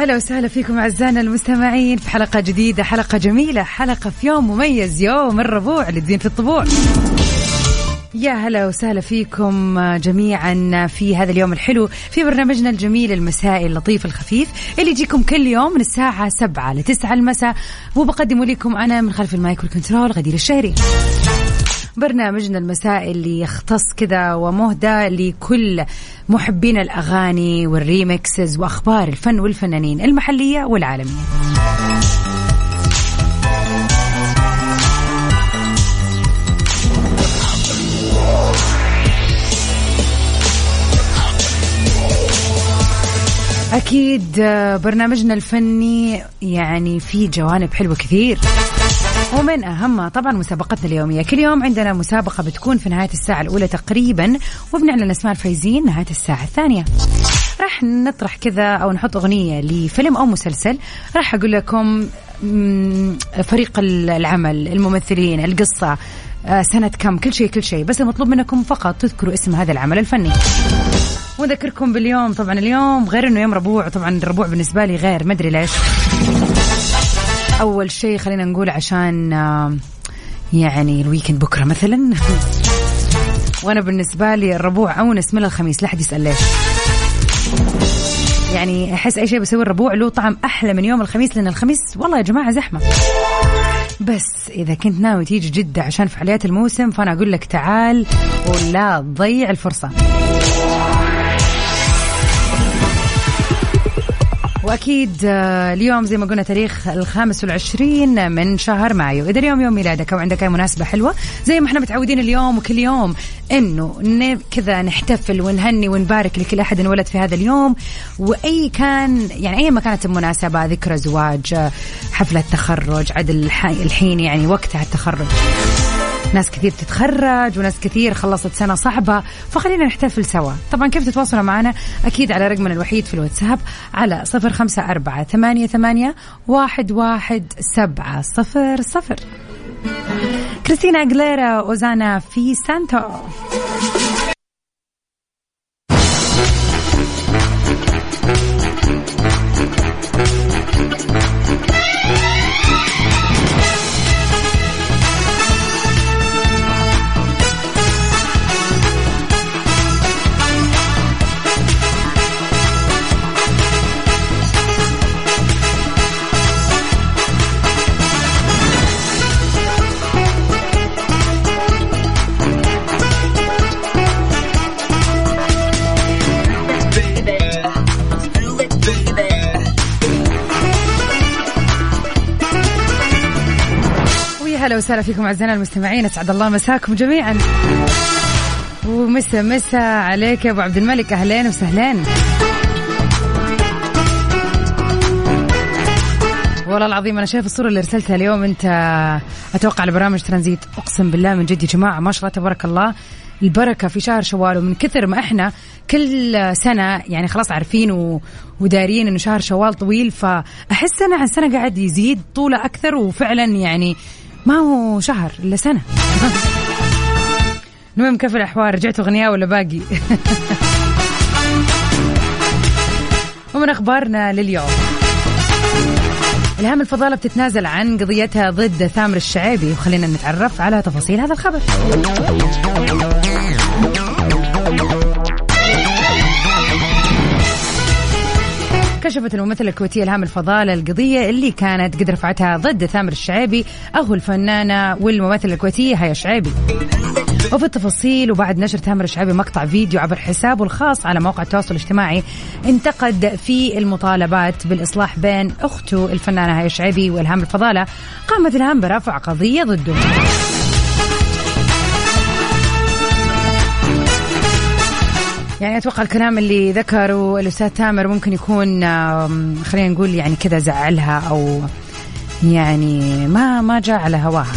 هلا وسهلا فيكم أعزائنا المستمعين في حلقة جديدة حلقة جميلة حلقة في يوم مميز يوم الربوع اللي تزين في الطبوع. يا هلا وسهلا فيكم جميعا في هذا اليوم الحلو في برنامجنا الجميل المسائي اللطيف الخفيف اللي يجيكم كل يوم من الساعة 7 ل 9 المساء. وبقدمه لكم أنا من خلف المايك والكنترول غدير الشهري. برنامجنا المسائي اللي يختص كذا ومهدى لكل محبين الأغاني والريمكسز وأخبار الفن والفنانين المحلية والعالمية. أكيد برنامجنا الفني يعني فيه جوانب حلوة كثير. ومن أهمها طبعا مسابقتنا اليومية. كل يوم عندنا مسابقة بتكون في نهاية الساعة الأولى تقريبا وبنعلن أسماء الفايزين نهاية الساعة الثانية. راح نطرح كذا أو نحط أغنية لفيلم أو مسلسل. راح أقول لكم فريق العمل الممثلين القصة آه، سنة كم كل شيء كل شيء. بس المطلوب منكم فقط تذكروا اسم هذا العمل الفني. وذكركم باليوم طبعا اليوم غير إنه يوم ربوع. طبعا الربوع بالنسبة لي غير ما أدري ليش. أول شيء خلينا نقول عشان يعني ال weekend بكرة مثلا. وأنا بالنسبة لي الربوع اونس من الخميس لا حد يسأل ليش. يعني أحس أي شيء بسوي الربوع له طعم أحلى من يوم الخميس لأن الخميس والله يا جماعة زحمة. بس إذا كنت ناوي تيجي جدة عشان فعاليات الموسم فأنا أقول لك تعال ولا تضيع الفرصة. وأكيد آه، اليوم زي ما قلنا تاريخ الخامس والعشرين من شهر مايو. إذا اليوم يوم ميلادك أو عندك أي مناسبة حلوة زي ما إحنا متعودين اليوم وكل يوم إنه كذا نحتفل ونهني ونبارك لكل أحد انولد في هذا اليوم. وأي كان يعني أي ما كانت المناسبة ذكرى زواج حفلة تخرج الح- الحين يعني وقتها التخرج. ناس كثير تتخرج وناس كثير خلصت سنة صعبة فخلينا نحتفل سوا. طبعا كيف تتواصلوا معنا؟ أكيد على رقمنا الوحيد في الواتساب على صفر خمسة أربعة ثمانية, ثمانية واحد, واحد سبعة صفر صفر. كريستينا أغليرا أوزانا في سانتو وسهلا فيكم أعزائنا المستمعين أسعد الله مساكم جميعا. ومسا مسا عليك يا أبو عبد الملك أهلين وسهلين. والله العظيم أنا شايف الصورة اللي أرسلتها اليوم أنت أتوقع على برامج ترانزيت أقسم بالله من جد يا جماعة ما شاء الله تبارك الله البركة في شهر شوال ومن كثر ما إحنا كل سنة يعني خلاص عارفين و... ودارين إنه شهر شوال طويل فأحس سنة عن سنة قاعد يزيد طولة أكثر وفعلا يعني ما هو شهر الا سنه المهم كيف الأحوال؟ رجعتوا اغنياء ولا باقي؟ ومن أخبارنا لليوم. الهام الفضالة بتتنازل عن قضيتها ضد ثامر الشعيبي وخلينا نتعرف على تفاصيل هذا الخبر. كشفت الممثلة الكويتية إلهام الفضالة القضية اللي كانت قد رفعتها ضد ثامر الشعيبي أخو الفنانة والممثلة الكويتية هيا شعيبي. وفي التفاصيل وبعد نشر تامر الشعيبي مقطع فيديو عبر حسابه الخاص على موقع التواصل الاجتماعي انتقد في المطالبات بالإصلاح بين أخته الفنانة هيا الشعيبي وإلهام الفضالة قامت إلهام برفع قضية ضده. يعني أتوقع الكلام اللي ذكره الأستاذ تامر ممكن يكون خلينا نقول يعني كذا زعلها أو يعني ما ما جاء على هواها.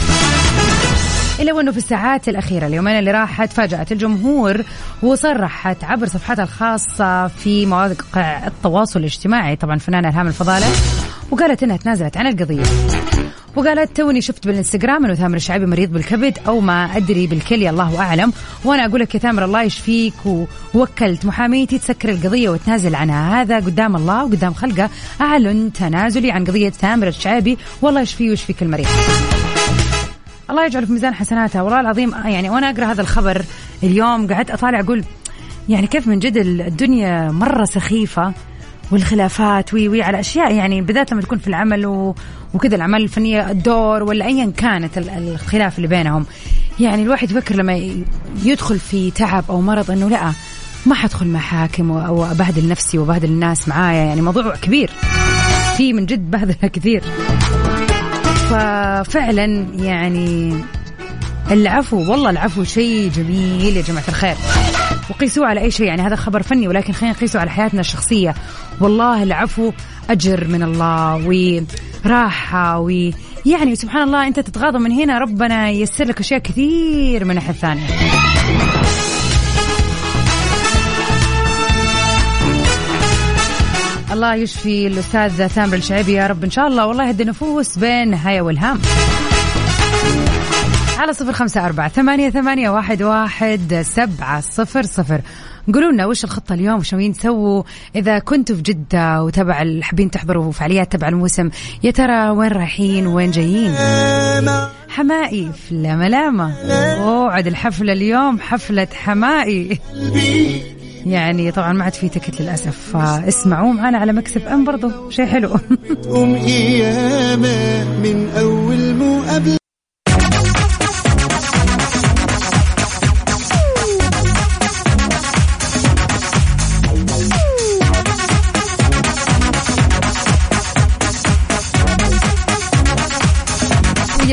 إلا وأنه في الساعات الأخيرة اليومين اللي راحت فاجأت الجمهور وصرحت عبر صفحتها الخاصة في مواقع التواصل الاجتماعي طبعا فنانة إلهام الفضالة وقالت إنها تنازلت عن القضية. وقالت توني شفت بالإنستغرام إنه ثامر الشعبي مريض بالكبد أو ما أدري بالكليه الله أعلم. وأنا أقول لك يا ثامر الله يشفيك ووكلت محاميتي تسكر القضية وتنازل عنها. هذا قدام الله وقدام خلقه. أعلن تنازلي عن قضية ثامر الشعبي والله يشفيه ويشفيك المريض. الله يجعل في ميزان حسناتها والله العظيم يعني وأنا أقرأ هذا الخبر اليوم قعدت أطالع أقول يعني كيف من جد الدنيا مرة سخيفة. والخلافات وي وي على أشياء يعني بالذات لما تكون في العمل. وكذا الاعمال الفنيه الدور ولا ايا كانت الخلاف اللي بينهم. يعني الواحد يفكر لما يدخل في تعب أو مرض إنه لا ما حدخل محاكم أو أبهدل نفسي وأبهدل الناس معايا. يعني موضوع كبير. في من جد بهدلة كثير. ففعلا يعني العفو والله العفو شيء جميل يا جماعة الخير. وقيسوه على أي شيء. يعني هذا خبر فني ولكن خلينا نقيسه على حياتنا الشخصية. والله العفو أجر من الله وراحة وي يعني سبحان الله أنت تتغاضى من هنا ربنا ييسر لك أشياء كثير من الناحية الثانية. الله يشفي الاستاذ ثامر الشعيبي يا رب إن شاء الله. والله يهدي نفوس بين هيا والهام. على صفر خمسة أربعة ثمانية, ثمانية واحد, واحد سبعة صفر صفر. قولوا لنا وش الخطة اليوم؟ وش ناويين تسووا؟ إذا كنتوا في جدة وتبع حابين تحضروا فعاليات تبع الموسم يا ترى وين رايحين؟ وين جايين؟ حمائي في لامة أوعد الحفلة اليوم حفلة حمائي. يعني طبعا ما عاد في تكت للأسف فاسمعوا معنا على مكسب أم برضو. شيء حلو. ام من أول مقابلة.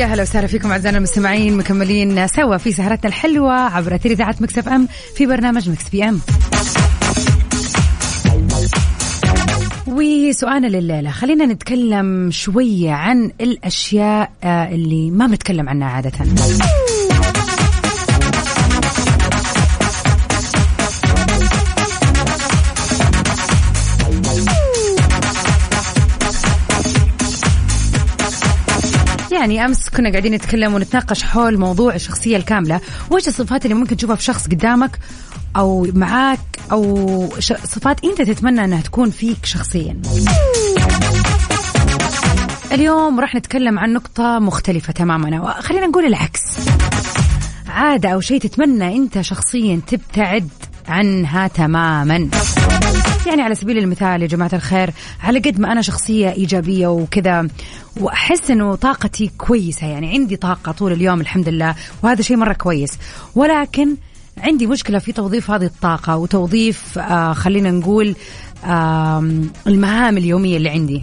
يا هلا وسهلا فيكم أعزائنا المستمعين مكملين سوا في سهرتنا الحلوة عبر أثير إذاعة Mix FM في برنامج Mix PM. وسؤالنا لليلة خلينا نتكلم شوية عن الأشياء آه، اللي ما بنتكلم عنها عادة. يعني أمس كنا قاعدين نتكلم ونتناقش حول موضوع الشخصية الكاملة. وش الصفات اللي ممكن تشوفها في شخص قدامك أو معاك أو صفات أنت تتمنى إنها تكون فيك شخصيا؟ اليوم راح نتكلم عن نقطة مختلفة تماما. خلينا نقول العكس. عادة أو شيء تتمنى أنت شخصيا تبتعد عنها تماما. يعني على سبيل المثال يا جماعة الخير على قد ما أنا شخصية إيجابية وكذا وأحس أنه طاقتي كويسة يعني عندي طاقة طول اليوم الحمد لله وهذا شيء مرة كويس. ولكن عندي مشكلة في توظيف هذه الطاقة وتوظيف آه خلينا نقول المهام اليومية اللي عندي.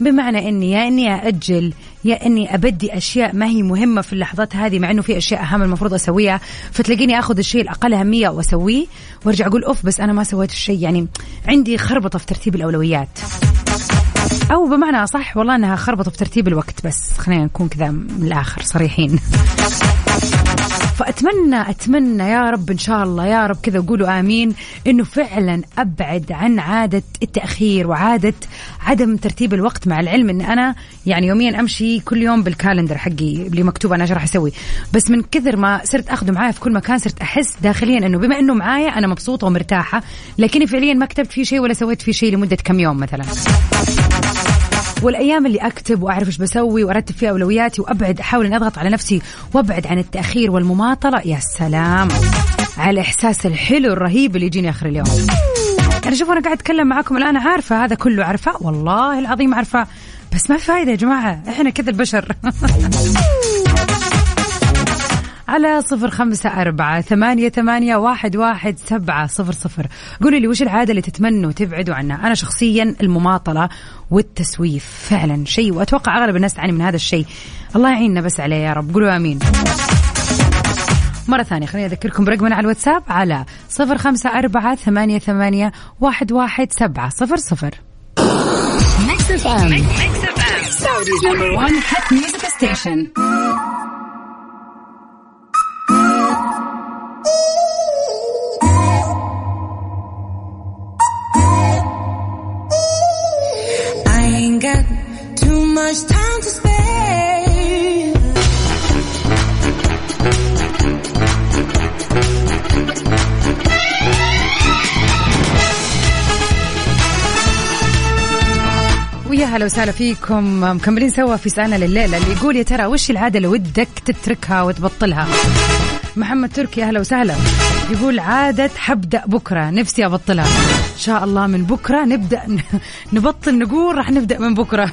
بمعنى إني يا إني أجل يا إني أبدي أشياء ما هي مهمة في اللحظات هذه مع إنه في أشياء أهم المفروض أسويها فتلاقيني آخذ الشيء الأقل أهمية وأسويه وأرجع أقول أوف بس أنا ما سويت الشيء. يعني عندي خربطة في ترتيب الأولويات. أو بمعنى صح والله أنها خربطة في ترتيب الوقت بس. خلينا نكون كذا من الآخر صريحين. فاتمنى أتمنى يا رب إن شاء الله يا رب كذا قولوا آمين إنه فعلا أبعد عن عادة التأخير وعادة عدم ترتيب الوقت مع العلم إن أنا يعني يوميا أمشي كل يوم بالكالندر حقي اللي مكتوب أنا إيش راح أسوي. بس من كثر ما صرت أخذه معايا في كل مكان صرت أحس داخليا إنه بما إنه معايا أنا مبسوطة ومرتاحة لكني فعليا ما كتبت فيه شيء ولا سويت فيه شيء لمدة كم يوم مثلا. والأيام اللي أكتب وأعرف إيش بسوي وأرتب فيها أولوياتي وأبعد أحاول إني أضغط على نفسي وأبعد عن التأخير والمماطلة. يا سلام. على الاحساس الحلو الرهيب اللي يجيني آخر اليوم. يعني شوفوا أنا قاعد أتكلم معاكم الآن عارفة هذا كله عارفة؟ والله العظيم عارفة. بس ما في فايدة يا جماعة. إحنا كذا البشر. على صفر خمسة أربعة ثمانية, ثمانية واحد, واحد سبعة صفر صفر قولوا لي وش العادة اللي تتمنوا تبعدوا عنها أنا شخصيا المماطلة والتسويف فعلا شيء وأتوقع أغلب الناس تعاني من هذا الشيء الله يعيننا بس عليه يا رب قولوا آمين مرة ثانية خليني أذكركم برقمنا على الواتساب على صفر خمسة أربعة ثمانية, ثمانية واحد, واحد سبعة صفر صفر Mix FM. Mix FM. Saudi's number one hit music station. I ain't got too much time to spare. هلا وسهلا فيكم. مكملين سوا في سؤالنا لليلة اللي يقول يا ترى وش العادة اللي ودك تتركها وتبطلها؟ محمد تركي أهلا وسهلا. يقول عادة حبدأ بكرة نفسي أبطلها. إن شاء الله من بكرة نبدأ نبطل نقول راح نبدأ من بكرة.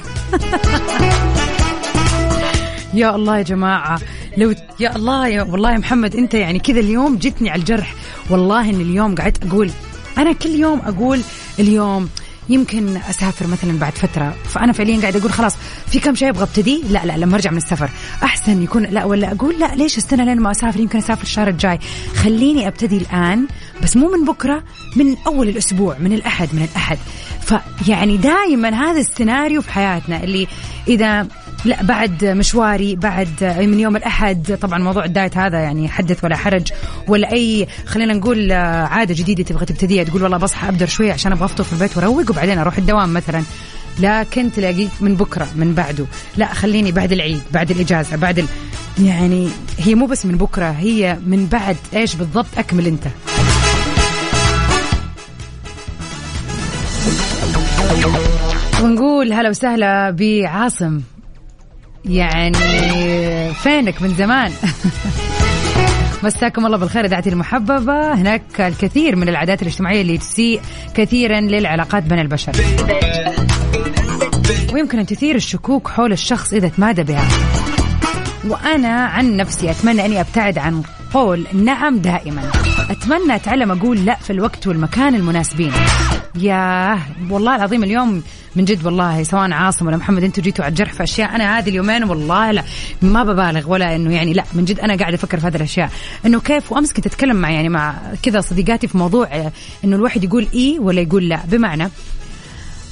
يا الله يا جماعة لو يا الله يا والله يا محمد أنت يعني كذا اليوم جتني على الجرح. والله إن اليوم قعدت أقول أنا كل يوم أقول اليوم يمكن أسافر مثلا بعد فترة. فأنا فعليا قاعد أقول خلاص في كم شيء أبغى أبتدي؟ لا لا لما أرجع من السفر. أحسن يكون لا ولا أقول لا ليش أستنى لين ما أسافر؟ يمكن أسافر الشهر الجاي. خليني أبتدي الآن بس مو من بكرة من أول الأسبوع من الأحد من الأحد. فيعني دائما هذا السيناريو في حياتنا اللي إذا لا بعد مشواري بعد من يوم الأحد طبعا موضوع الدايت هذا يعني حدث ولا حرج ولا أي خلينا نقول عادة جديدة تبغى تبتديها تقول والله بصحى أبدر شوية عشان أبغى أفطر في البيت واروق وبعدين أروح الدوام مثلا. لكن تلاقيك من بكرة من بعده. لا خليني بعد العيد بعد الإجازة بعد ال... يعني هي مو بس من بكرة هي من بعد إيش بالضبط؟ أكمل أنت. ونقول هلا وسهلا بعاصم. يعني فينك من زمان. مساكم الله بالخير إذاعتي المحببة. هناك الكثير من العادات الاجتماعية اللي تسيء كثيرا للعلاقات بين البشر. ويمكن أن تثير الشكوك حول الشخص إذا تمادى بها. وأنا عن نفسي أتمنى أني أبتعد عن قول نعم دائما. أتمنى أتعلم أقول لا في الوقت والمكان المناسبين. ياه والله العظيم اليوم من جد والله سواء عاصم ولا محمد أنتوا جيتوا على الجرح في أشياء. أنا هذه اليومين والله لا ما ببالغ ولا إنه يعني لا من جد أنا قاعدة أفكر في هذه الأشياء. إنه كيف وأمس كنت أتكلم مع يعني مع كذا صديقاتي في موضوع إنه الواحد يقول إي ولا يقول لا. بمعنى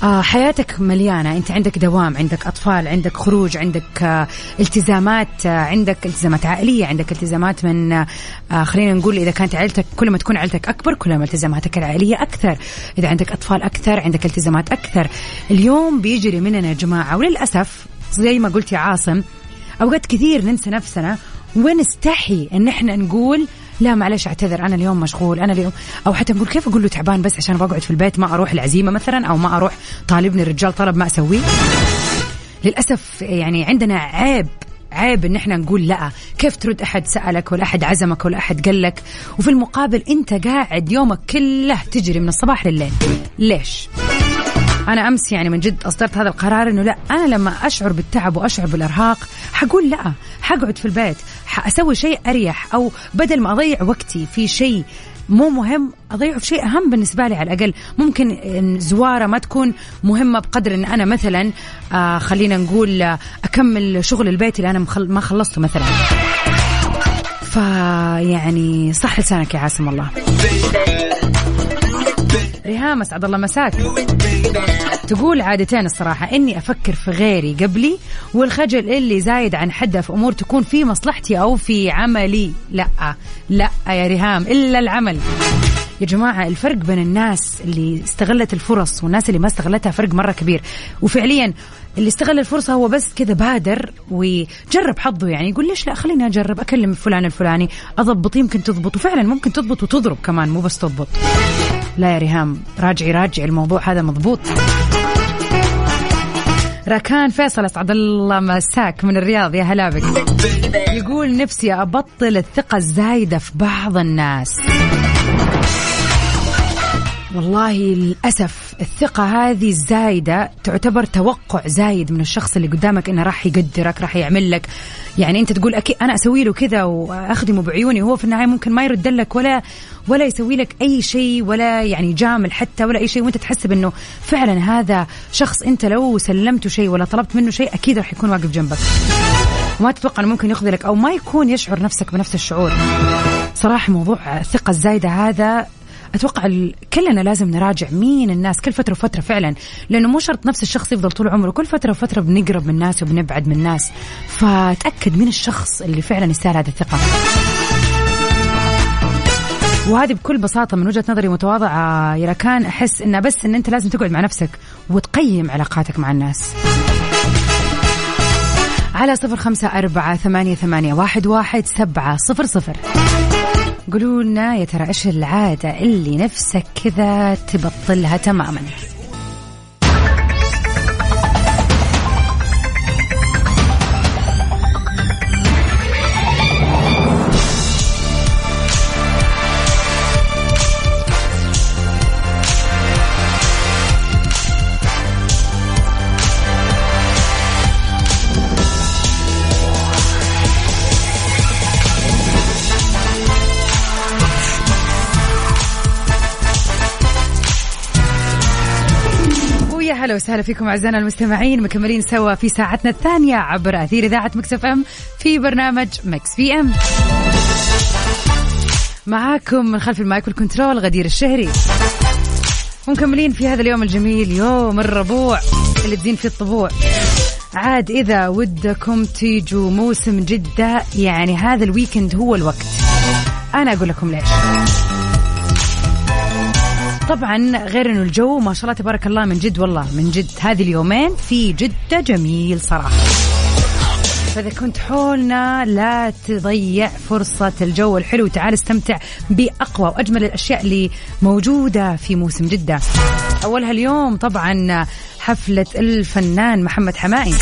آه حياتك مليانة. أنت عندك دوام عندك أطفال عندك خروج عندك آه التزامات آه عندك التزامات عائلية عندك التزامات من آه خلينا نقول إذا كانت عائلتك كل ما تكون عائلتك أكبر كل ما التزاماتك العائلية أكثر. إذا عندك أطفال أكثر عندك التزامات أكثر. اليوم بيجري مننا يا جماعة وللأسف زي ما قلت يا عاصم أوقات كثير ننسى نفسنا ونستحي إن إحنا نقول لا معلش اعتذر أنا اليوم مشغول أنا اليوم أو حتى نقول كيف أقول له تعبان بس عشان بقعد في البيت ما أروح العزيمة مثلا أو ما أروح طالبني الرجال طلب ما أسويه. للأسف يعني عندنا عيب عيب إن إحنا نقول لا. كيف ترد أحد سألك ولا أحد عزمك ولا أحد قال لك وفي المقابل أنت قاعد يومك كله تجري من الصباح لليل ليش؟ أنا أمس يعني من جد أصدرت هذا القرار إنه لا أنا لما أشعر بالتعب وأشعر بالإرهاق حقول لا حقعد في البيت حأسوي شيء أريح أو بدل ما أضيع وقتي في شيء مو مهم أضيعه في شيء أهم بالنسبة لي على الأقل. ممكن زوارة ما تكون مهمة بقدر إن أنا مثلا آه خلينا نقول آه، أكمل شغل البيت اللي أنا ما خلصته مثلا. فيعني صح لسانك يا عاصم الله. ريهام أسعد الله مساك. تقول عادتين الصراحة إني أفكر في غيري قبلي والخجل اللي زايد عن حده في أمور تكون في مصلحتي أو في عملي. لا لا يا ريهام إلا العمل. يا جماعة الفرق بين الناس اللي استغلت الفرص والناس اللي ما استغلتها فرق مرة كبير. وفعليا اللي استغل الفرصة هو بس كذا بادر وجرب حظه. يعني يقول ليش لا خليني أجرب أكلم فلان الفلاني أضبط يمكن تضبط. وفعلا ممكن تضبط وتضرب كمان مو بس تضبط. لا يا ريهام راجعي راجعي الموضوع هذا مضبوط. راكان فيصل أسعد الله مساك من الرياض يا هلا بك. يقول نفسي أبطل الثقة الزايدة في بعض الناس. والله للأسف الثقة هذه الزايدة تعتبر توقع زايد من الشخص اللي قدامك إنه راح يقدرك راح يعمل لك. يعني أنت تقول أكيد أنا أسوي له كذا وأخدمه بعيوني وهو في النهاية ممكن ما يرد لك ولا ولا يسوي لك أي شيء ولا يعني يجامل حتى ولا أي شيء وأنت تحسب انه فعلا هذا شخص أنت لو سلمته شيء ولا طلبت منه شيء أكيد راح يكون واقف جنبك. وما تتوقع إنه ممكن يخذلك أو ما يكون يشعر نفسك بنفس الشعور. صراحة موضوع الثقة الزايدة هذا أتوقع كلنا لازم نراجع مين الناس كل فترة وفترة فعلا لأنه مو شرط نفس الشخص يفضل طول عمره كل فترة وفترة بنقرب من الناس وبنبعد من الناس. فتأكد مين الشخص اللي فعلا يستاهل هذه الثقة. وهذه بكل بساطة من وجهة نظري متواضعة يا كان أحس إنه بس إن أنت لازم تقعد مع نفسك وتقيم علاقاتك مع الناس. على صفر خمسة أربعة ثمانية, ثمانية واحد, واحد سبعة صفر صفر. قولوا لنا يا ترى إيش العادة اللي نفسك كذا تبطلها تماما؟ هلا وسهلا فيكم أعزائنا المستمعين مكملين سوا في ساعتنا الثانية عبر أثير إذاعة Mix FM في برنامج Mix PM. معاكم من خلف المايك وال control غدير الشهري. ومكملين في هذا اليوم الجميل يوم الربوع اللي تزين فيه الطبوع. عاد إذا ودكم تيجوا موسم جدة يعني هذا ال weekend هو الوقت. أنا أقول لكم ليش. طبعا غير إنه الجو ما شاء الله تبارك الله من جد والله من جد. هذه اليومين في جدة جميل صراحة. فإذا كنت حولنا لا تضيع فرصة الجو الحلو. تعال استمتع بأقوى وأجمل الأشياء اللي موجودة في موسم جدة. أولها اليوم طبعا حفلة الفنان محمد حماقي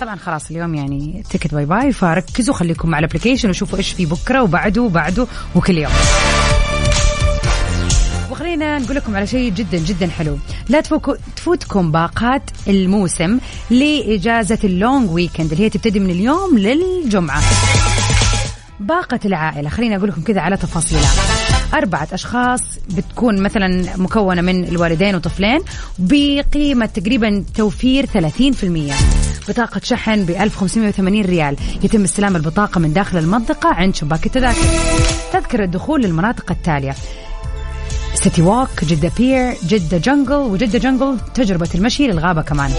طبعا خلاص اليوم يعني ticket bye bye فركزوا خليكم مع ال application وشوفوا إيش في بكرة وبعده وبعده وكل يوم. وخلينا نقول لكم على شيء جدا جدا حلو. لا تفوتكم باقات الموسم لإجازة اللونج ويكند اللي هي تبتدي من اليوم للجمعة. باقة العائلة خليني أقول لكم كذا على تفاصيلها. أربعة أشخاص بتكون مثلا مكونة من الوالدين وطفلين بقيمة تقريبا توفير 30% بطاقة شحن ب 1580 ريال. يتم استلام البطاقة من داخل المنطقة عند شباك التذاكر. تذكرة الدخول للمناطق التالية. City Walk جدة Pier جدة Jungle وجدة Jungle تجربة المشي للغابة كمان.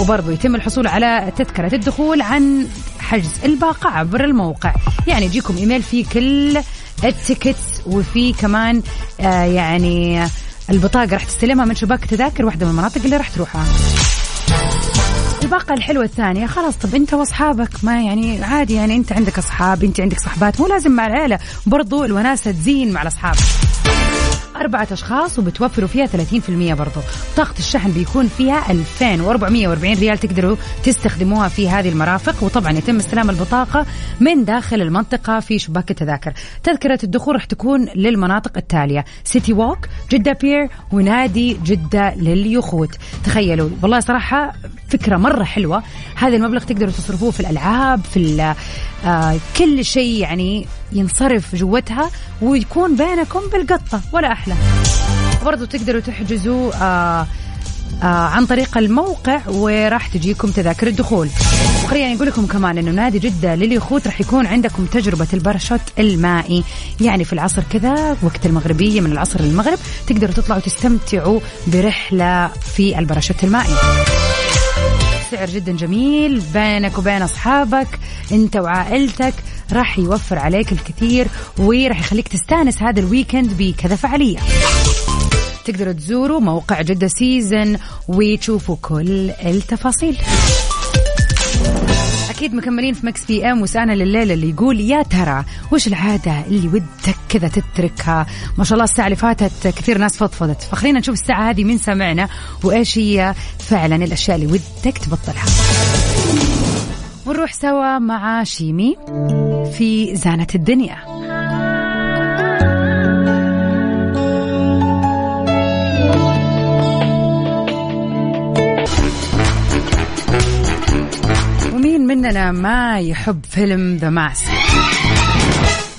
وبرضو يتم الحصول على تذكرة الدخول عن حجز الباقة عبر الموقع. يعني يجيكم إيميل فيه كل ال tickets وفي كمان آه يعني البطاقة راح تستلمها من شباك التذاكر واحدة من المناطق اللي راح تروحها. الباقة الحلوة الثانية خلاص طب أنت وأصحابك ما يعني عادي يعني أنت عندك أصحاب أنت عندك صحبات مو لازم مع العيلة. برضو الوناسة تزين مع الأصحاب. أربعة أشخاص وبتوفروا فيها 30% برضو. طاقة الشحن بيكون فيها 2440 ريال تقدروا تستخدموها في هذه المرافق. وطبعا يتم استلام البطاقة من داخل المنطقة في شباك التذاكر. تذكرة الدخول راح تكون للمناطق التالية سيتي ووك جدة بير ونادي جدة لليخوت. تخيلوا والله صراحة فكرة مرة حلوة. هذا المبلغ تقدروا تصرفوه في الألعاب في آه كل شيء يعني ينصرف جوتها ويكون بينكم بالقطة ولا أحلى. برضو تقدروا تحجزوا آه آه عن طريق الموقع وراح تجيكم تذاكر الدخول. وخليني نقول لكم كمان إنه نادي جدة لليخوت راح يكون عندكم تجربة الباراشوت المائي. يعني في العصر كذا وقت المغربية من العصر للمغرب تقدروا تطلعوا تستمتعوا برحلة في الباراشوت المائي. سعر جدا جميل. بينك وبين أصحابك أنت وعائلتك راح يوفر عليك الكثير وراح يخليك تستانس هذا ال weekend بكذا فعالية. تقدروا تزوروا موقع جدة Season وتشوفوا كل التفاصيل. أكيد مكملين في Mix PM وسؤالنا لليلة اللي يقول يا ترى وش العادة اللي ودك كذا تتركها؟ ما شاء الله الساعة اللي فاتت كثير ناس فضفضت. فخلينا نشوف الساعة هذه مين سمعنا وإيش هي فعلا الأشياء اللي ودك تبطلها. ونروح سوا مع شيمي في زانة الدنيا. مننا ما يحب فيلم The Mask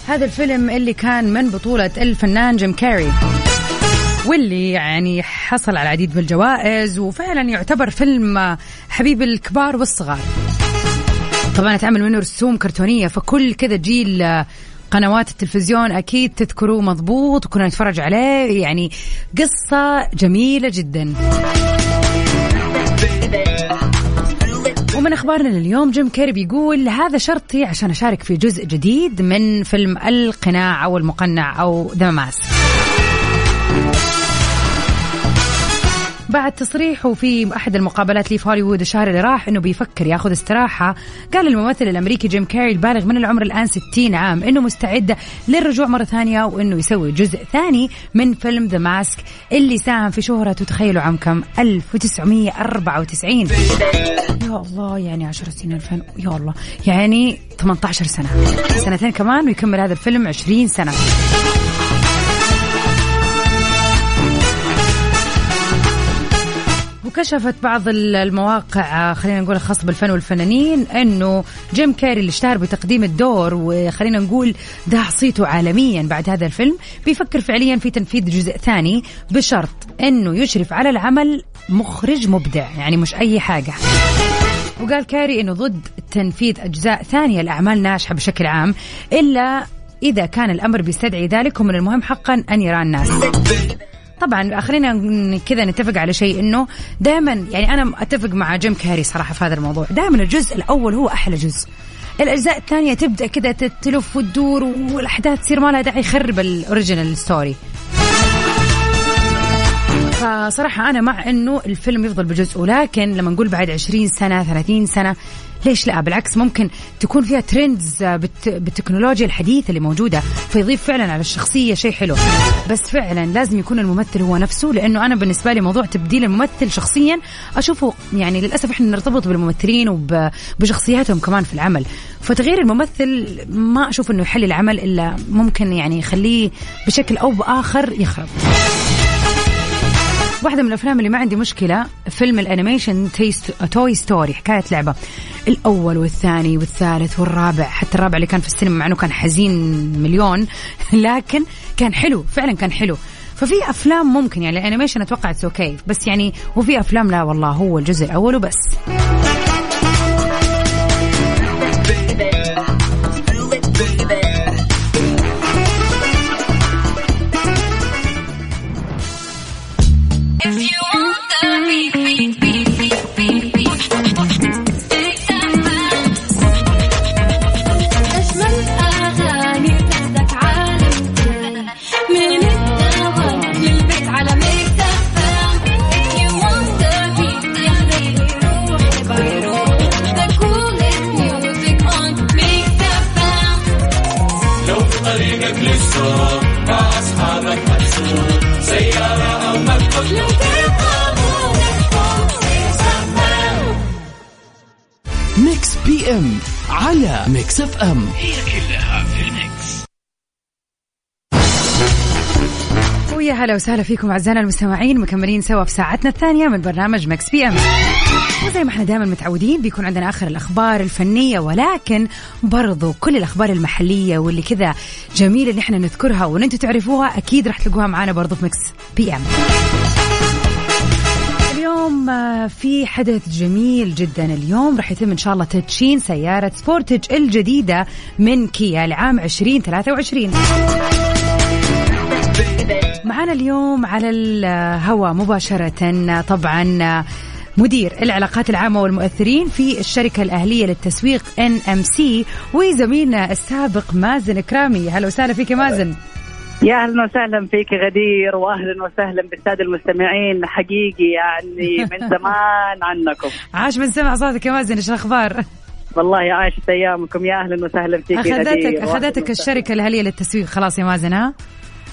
هذا الفيلم اللي كان من بطولة الفنان جيم كاري واللي يعني حصل على العديد من الجوائز وفعلا يعتبر فيلم حبيب الكبار والصغار. طبعا اتعمل منه رسوم كرتونية فكل كذا جيل قنوات التلفزيون أكيد تذكروه مضبوط وكنا نتفرج عليه. يعني قصة جميلة جدا. ومن أخبارنا لليوم جيم كيري بيقول هذا شرطي عشان أشارك في جزء جديد من فيلم القناع أو المقنع أو The Mask بعد تصريحه في أحد المقابلات ليه في هوليوود الشهر اللي راح إنه بيفكر ياخذ استراحة. قال الممثل الأمريكي جيم كاري البالغ من العمر الآن 60 عام إنه مستعد للرجوع مرة ثانية وإنه يسوي جزء ثاني من فيلم The Mask اللي ساهم في شهرته تخيلوا عام كم 1994 يا الله يعني 10 سنين 2000 يا الله. يعني 18 سنة. سنتين كمان ويكمل هذا الفيلم 20 سنة. وكشفت بعض المواقع خلينا نقول الخاصة بالفن والفنانين إنه جيم كاري اللي اشتهر بتقديم الدور وخلينا نقول داع صيته عالميا بعد هذا الفيلم بيفكر فعليا في تنفيذ جزء ثاني بشرط إنه يشرف على العمل مخرج مبدع يعني مش أي حاجة. وقال كاري إنه ضد تنفيذ أجزاء ثانية لأعمال ناجحة بشكل عام إلا إذا كان الأمر بيستدعي ذلك ومن المهم حقا أن يرى الناس. طبعا خلينا كذا نتفق على شيء إنه دائما يعني أنا أتفق مع جيم كاري صراحة في هذا الموضوع. دائما الجزء الأول هو أحلى جزء. الأجزاء الثانية تبدأ كذا تلف وتدور والأحداث تصير ما لها داعي يخرب ال original story فصراحة أنا مع إنه الفيلم يفضل بجزء ولكن لما نقول بعد 20 سنة 30 سنة ليش لا؟ بالعكس ممكن تكون فيها ترندز بالت... بالتكنولوجيا الحديثة اللي موجودة فيضيف فعلا على الشخصية شيء حلو. بس فعلا لازم يكون الممثل هو نفسه لأنه أنا بالنسبة لي موضوع تبديل الممثل شخصيا أشوفه يعني للأسف إحنا نرتبط بالممثلين وبشخصياتهم كمان في العمل. فتغيير الممثل ما أشوف إنه يحل العمل إلا ممكن يعني يخليه بشكل أو بآخر يخرب. واحدة من الأفلام اللي ما عندي مشكلة فيلم ال animation Toy Story حكاية لعبة. الأول والثاني والثالث والرابع حتى الرابع اللي كان في السينما مع أنه كان حزين مليون لكن كان حلو فعلا كان حلو. ففي أفلام ممكن يعني ال animation أتوقع it's okay بس يعني وفي أفلام لا والله هو الجزء الأول وبس. على Mix FM. هي كلها في ال Mix ويا هلا وسهلا فيكم أعزائنا المستمعين مكملين سوا في ساعتنا الثانية من برنامج Mix PM. وزي ما إحنا دائما متعودين بيكون عندنا آخر الأخبار الفنية ولكن برضو كل الأخبار المحلية واللي كذا جميلة اللي إحنا نذكرها وإن أنتم تعرفوها أكيد راح تلقوها معنا برضو في Mix PM. اليوم آه، في حدث جميل جدا اليوم. راح يتم إن شاء الله تدشين سيارة Sportage الجديدة من كيا لعام 2023 معنا اليوم على الهواء مباشرة طبعا مدير العلاقات العامة والمؤثرين في الشركة الأهلية للتسويق NMC وزميلنا السابق مازن كرامي هلا وسهلا فيك يا مازن. يا أهلا وسهلا فيك غدير واهلا وسهلا بالسادة المستمعين. حقيقي يعني من زمان عنكم. عاش من سمع صوتك يا مازن إيش الأخبار؟ والله عاشت أيامكم. يا أهلا وسهلا فيك اخذتك غدير أخذتك الشركة الأهلية للتسويق. خلاص يا مازن ها؟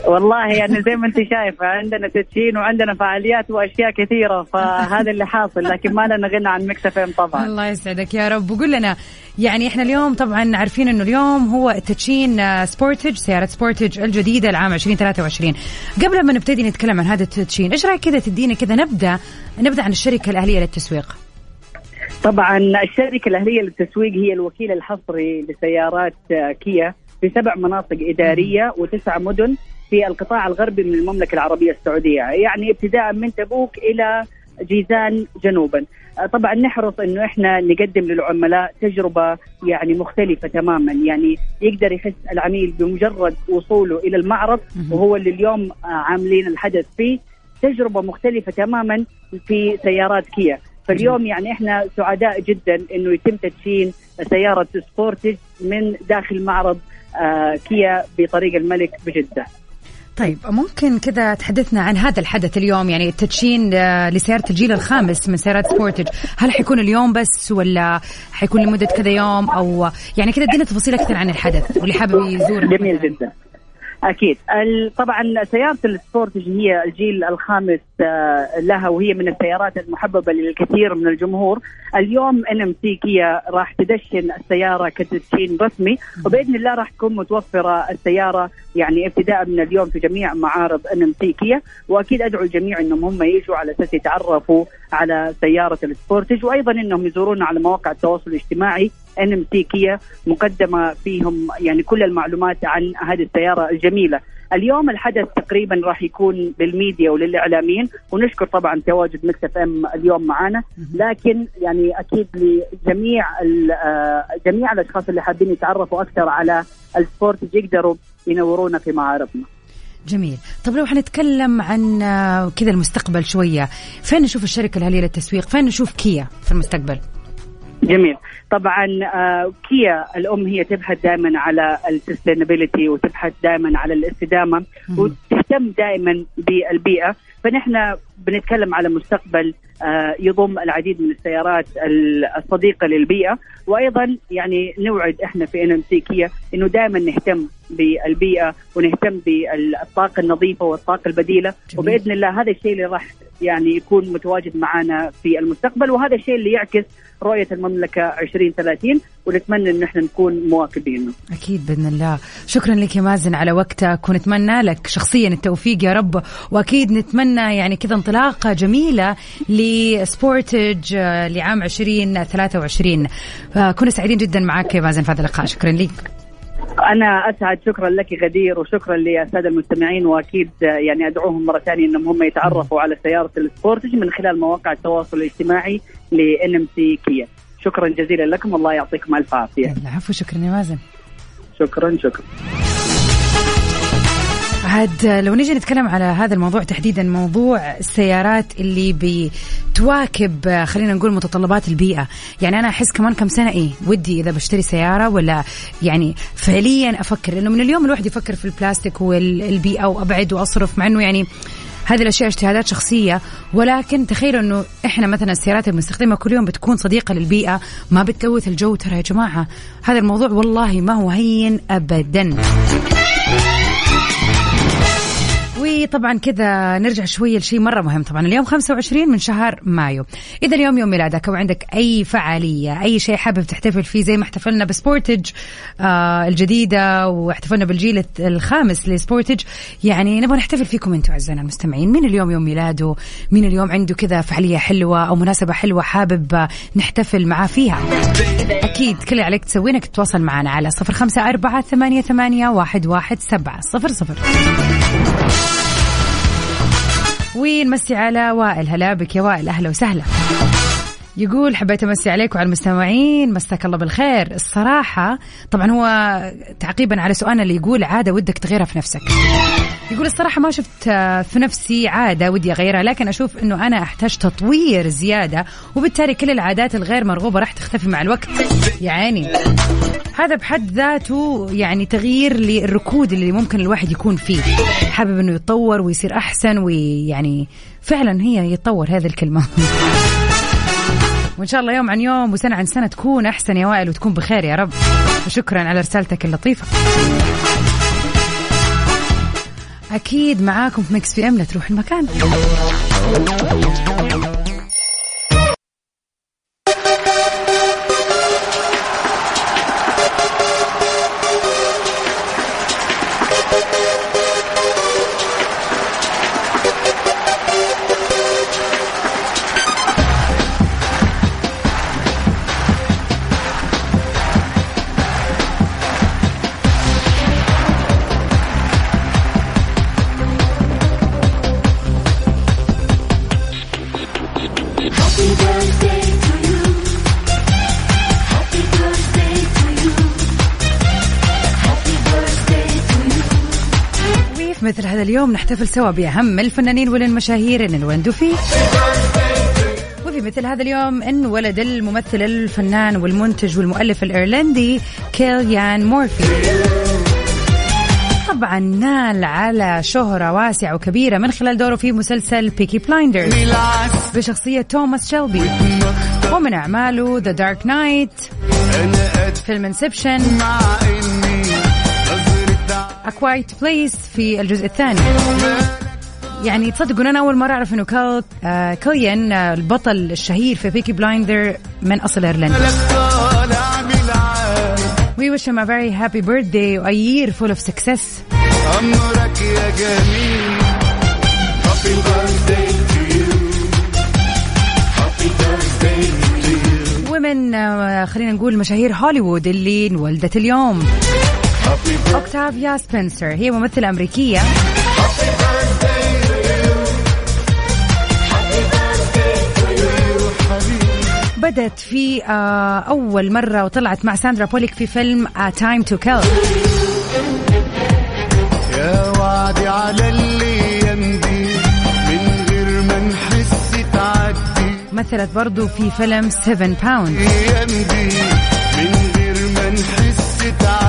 والله يعني زي ما انت شايفة عندنا تدشين وعندنا فعاليات وأشياء كثيرة فهذا اللي حاصل لكن ما لنا غنى عن Mix FM طبعا. الله يسعدك يا رب. وقول لنا يعني إحنا اليوم طبعا عارفين إنه اليوم هو التدشين آه، Sportage سيارة Sportage الجديدة لعام 2023 قبل ما نبتدي نتكلم عن هذا التدشين إيش رأيك كذا تدينا كذا نبدأ نبدأ عن الشركة الأهلية للتسويق؟ طبعا الشركة الأهلية للتسويق هي الوكيل الحصري لسيارات آه، كيا في سبع مناطق إدارية وتسع مدن في القطاع الغربي من المملكة العربية السعودية. يعني ابتداء من تبوك إلى جيزان جنوبا. آه، طبعا نحرص إنه إحنا نقدم للعملاء تجربة يعني مختلفة تماما. يعني يقدر يحس العميل بمجرد وصوله إلى المعرض وهو اللي اليوم آه، عاملين الحدث فيه. تجربة مختلفة تماما في سيارات كيا. فاليوم يعني إحنا سعداء جدا إنه يتم تدشين سيارة سبورتج من داخل معرض آه كيا بطريق الملك بجدة. طيب ممكن كذا تحدثنا عن هذا الحدث اليوم يعني التدشين آه، لسيارة الجيل الخامس من سيارات سبورتج هل حيكون اليوم بس ولا حيكون لمدة كذا يوم؟ أو يعني كذا ادينا تفاصيل أكثر عن الحدث واللي حابب يزور جميل جدا. أكيد. طبعا سيارة ال Sportage هي الجيل الخامس آه، لها وهي من السيارات المحببة للكثير من الجمهور. اليوم NMC Kia راح تدشن السيارة كتدشين رسمي وبإذن الله راح تكون متوفرة السيارة. يعني ابتداء من اليوم في جميع معارض NMC Kia وأكيد أدعو الجميع إنهم هم يجوا على أساس يتعرفوا على سيارة ال Sportage وأيضا إنهم يزورونا على مواقع التواصل الاجتماعي. NMC Kia مقدمة فيهم يعني كل المعلومات عن هذه السيارة الجميلة. اليوم الحدث تقريبا راح يكون للميديا وللإعلاميين ونشكر طبعا تواجد Mix FM اليوم معنا لكن يعني أكيد لجميع آه، جميع الأشخاص اللي حابين يتعرفوا أكثر على ال Sportage يقدروا ينورونا في معارضنا. جميل. طب لو حنتكلم عن آه، كذا المستقبل شوية فين نشوف الشركة الأهلية للتسويق؟ فين نشوف كيا في المستقبل؟ جميل. طبعا آه كيا الأم هي تبحث دائما على ال sustainability وتبحث دائما على الاستدامة وتهتم دائما بالبيئة. فنحن بنتكلم على مستقبل آه يضم العديد من السيارات ال- الصديقة للبيئة. وأيضا يعني نوعد إحنا في NMC Kia إنه دائما نهتم بالبيئة ونهتم بالطاقة النظيفة والطاقة البديلة. جميل. وبإذن الله هذا الشيء اللي راح يعني يكون متواجد معنا في المستقبل. وهذا الشيء اللي يعكس رؤية المملكة 2030 ونتمنى إن إحنا نكون مواكبينه. أكيد بإذن الله. شكرا لك يا مازن على وقتك ونتمنى لك شخصيا التوفيق يا رب. وأكيد نتمنى يعني كذا انطلاقة جميلة لسبورتج آه، لعام 2023 آه، كنا سعيدين جدا معك يا مازن في هذا اللقاء شكرا لك أنا أسعد شكرا لك غدير وشكرا للساده المستمعين وأكيد يعني أدعوهم مرة ثانية إنهم هم يتعرفوا على سيارة السبورتج من خلال مواقع التواصل الاجتماعي لإن إم سي كيا. شكرا جزيلا لكم الله يعطيكم ألف عافية. العفو شكرا يا مازن شكرا شكرا. عاد لو نجي نتكلم على هذا الموضوع تحديدا موضوع السيارات اللي بتواكب خلينا نقول متطلبات البيئة. يعني أنا أحس كمان كم سنة إيه ودي إذا بشتري سيارة ولا يعني فعليا أفكر. لأنه من اليوم الواحد يفكر في البلاستيك والبيئة وأبعد وأصرف مع أنه يعني هذه الأشياء اجتهادات شخصية. ولكن تخيلوا إنه إحنا مثلا السيارات اللي بنستخدمها كل يوم بتكون صديقة للبيئة ما بتلوث الجو. ترى يا جماعة هذا الموضوع والله ما هو هين ابدا. طبعا كذا نرجع شوية لشيء مرة مهم. طبعا اليوم 25 من شهر مايو. إذا اليوم يوم ميلادك أو عندك أي فعالية أي شيء حابب تحتفل فيه زي ما احتفلنا بسبورتج آه الجديدة واحتفلنا بالجيل الخامس لسبورتج. يعني نبغى نحتفل فيكم أنتم أعزائنا المستمعين. مين اليوم يوم ميلاده؟ مين اليوم عنده كذا فعالية حلوة أو مناسبة حلوة حابب نحتفل معاه فيها؟ أكيد كل اللي عليك تسويه إنك تتواصل معنا على 054 88 117 00 وين؟ مسي على وائل. هلا بك يا وائل. أهلا وسهلا. يقول حبيت أمسي عليك وعلى المستمعين مساك الله بالخير. الصراحة طبعا هو تعقيبا على سؤالنا اللي يقول عادة ودك تغيرها في نفسك. يقول الصراحة ما شفت آه، في نفسي عادة ودي أغيرها لكن أشوف أنه أنا أحتاج تطوير زيادة وبالتالي كل العادات الغير مرغوبة راح تختفي مع الوقت. يا عيني هذا بحد ذاته يعني تغيير للركود اللي ممكن الواحد يكون فيه. حابب إنه يتطور ويصير أحسن ويعني فعلا هي يتطور هذه الكلمة. وإن شاء الله يوم عن يوم وسنة عن سنة تكون أحسن يا وائل وتكون بخير يا رب. وشكرا على رسالتك اللطيفة. أكيد معاكم في مكس في أم لا تروح المكان. اليوم نحتفل سوا بأهم الفنانين والمشاهير اللي انولدوا فيه. وفي مثل هذا اليوم انولد الممثل الفنان والمنتج والمؤلف الإيرلندي كيليان مورفي. طبعا نال على شهرة واسعة وكبيرة من خلال دوره في مسلسل Peaky Blinders بشخصية توماس شيلبي. ومن أعماله The Dark Knight فيلم Inception Quiet Place في الجزء الثاني. يعني تصدقون أنا أول مرة أعرف إنه كال آه آه البطل الشهير في Peaky Blinders من أصل ايرلندي We wish him a very happy birthday a year full of success. أمرك يا جميل ومن خلينا نقول مشاهير هوليوود اللي انولدت اليوم. اوكتافيا سبنسر هي ممثلة أمريكية. بدت في آه، أول مرة وطلعت مع ساندرا بوليك في فيلم A Time to Kill. يا وعدي على الأيام دي من غير ما نحس تعدي. مثلت برضو في فيلم 7 Pounds الأيام دي من غير ما نحس تعدي.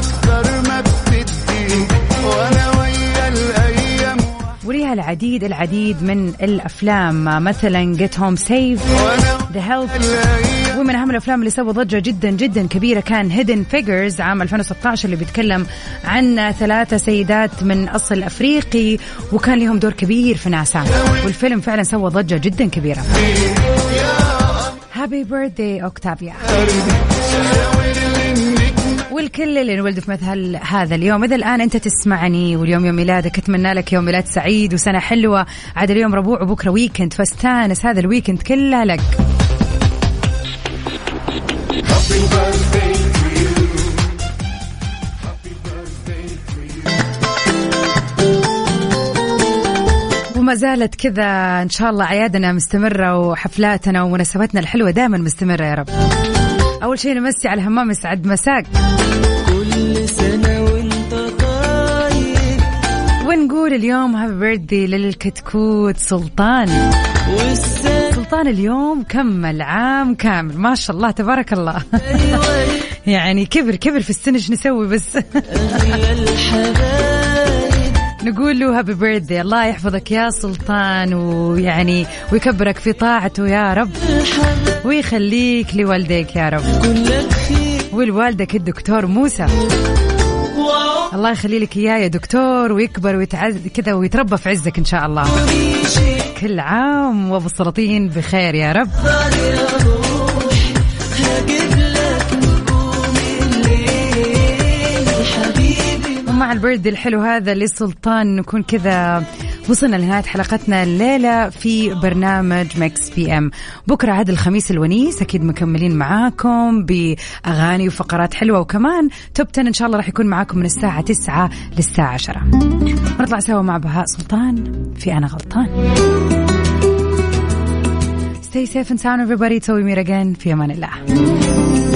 أكتر ما بتدي وأنا ويا الأيام. وليها العديد العديد من الأفلام مثلا Get Home Safe وأنا The Help. الأيام. ومن أهم الأفلام اللي سوى ضجة جدا جدا كبيرة كان هيدن فيجرز عام 2016 اللي بيتكلم عن ثلاثة سيدات من أصل أفريقي وكان لهم دور كبير في ناسا. والفيلم فعلا سوى ضجة جدا كبيرة. Happy birthday أوكتافيا. والكل اللي انولد في مثل هذا اليوم. إذا الآن أنت تسمعني واليوم يوم ميلادك أتمنى لك يوم ميلاد سعيد وسنة حلوة. عاد اليوم ربوع وبكرة weekend فاستانس هذا ال weekend كله لك. وما زالت كذا إن شاء الله أعيادنا مستمرة وحفلاتنا ومناسباتنا الحلوة دائما مستمرة يا رب. أول شيء نمسي على همام يسعد مساك. كل سنة وانت طيب ونقول اليوم هابي بيرثدي للكتكوت سلطان. سلطان اليوم كمل عام كامل. ما شاء الله تبارك الله. يعني كبر كبر في السن إيش نسوي بس؟ نقول له هابي بيرثدي الله يحفظك يا سلطان ويعني ويكبرك في طاعته يا رب ويخليك لوالديك يا رب. ولوالدك الدكتور موسى. الله يخلي لك إياه يا دكتور ويكبر ويتعز كذا ويتربى في عزك إن شاء الله. كل عام وأبو السلاطين بخير يا رب. ومع البرد الحلو هذا لسلطان. نكون كذا وصلنا لنهاية حلقتنا الليلة في برنامج مكس بي إم. بكرة عاد الخميس الونيس أكيد مكملين معاكم بأغاني وفقرات حلوة وكمان top 10 إن شاء الله راح يكون معاكم من الساعة 9 للساعة 10 نطلع سوا مع بهاء سلطان في أنا غلطان. Stay safe and sound everybody. Till we meet again. في أمان الله.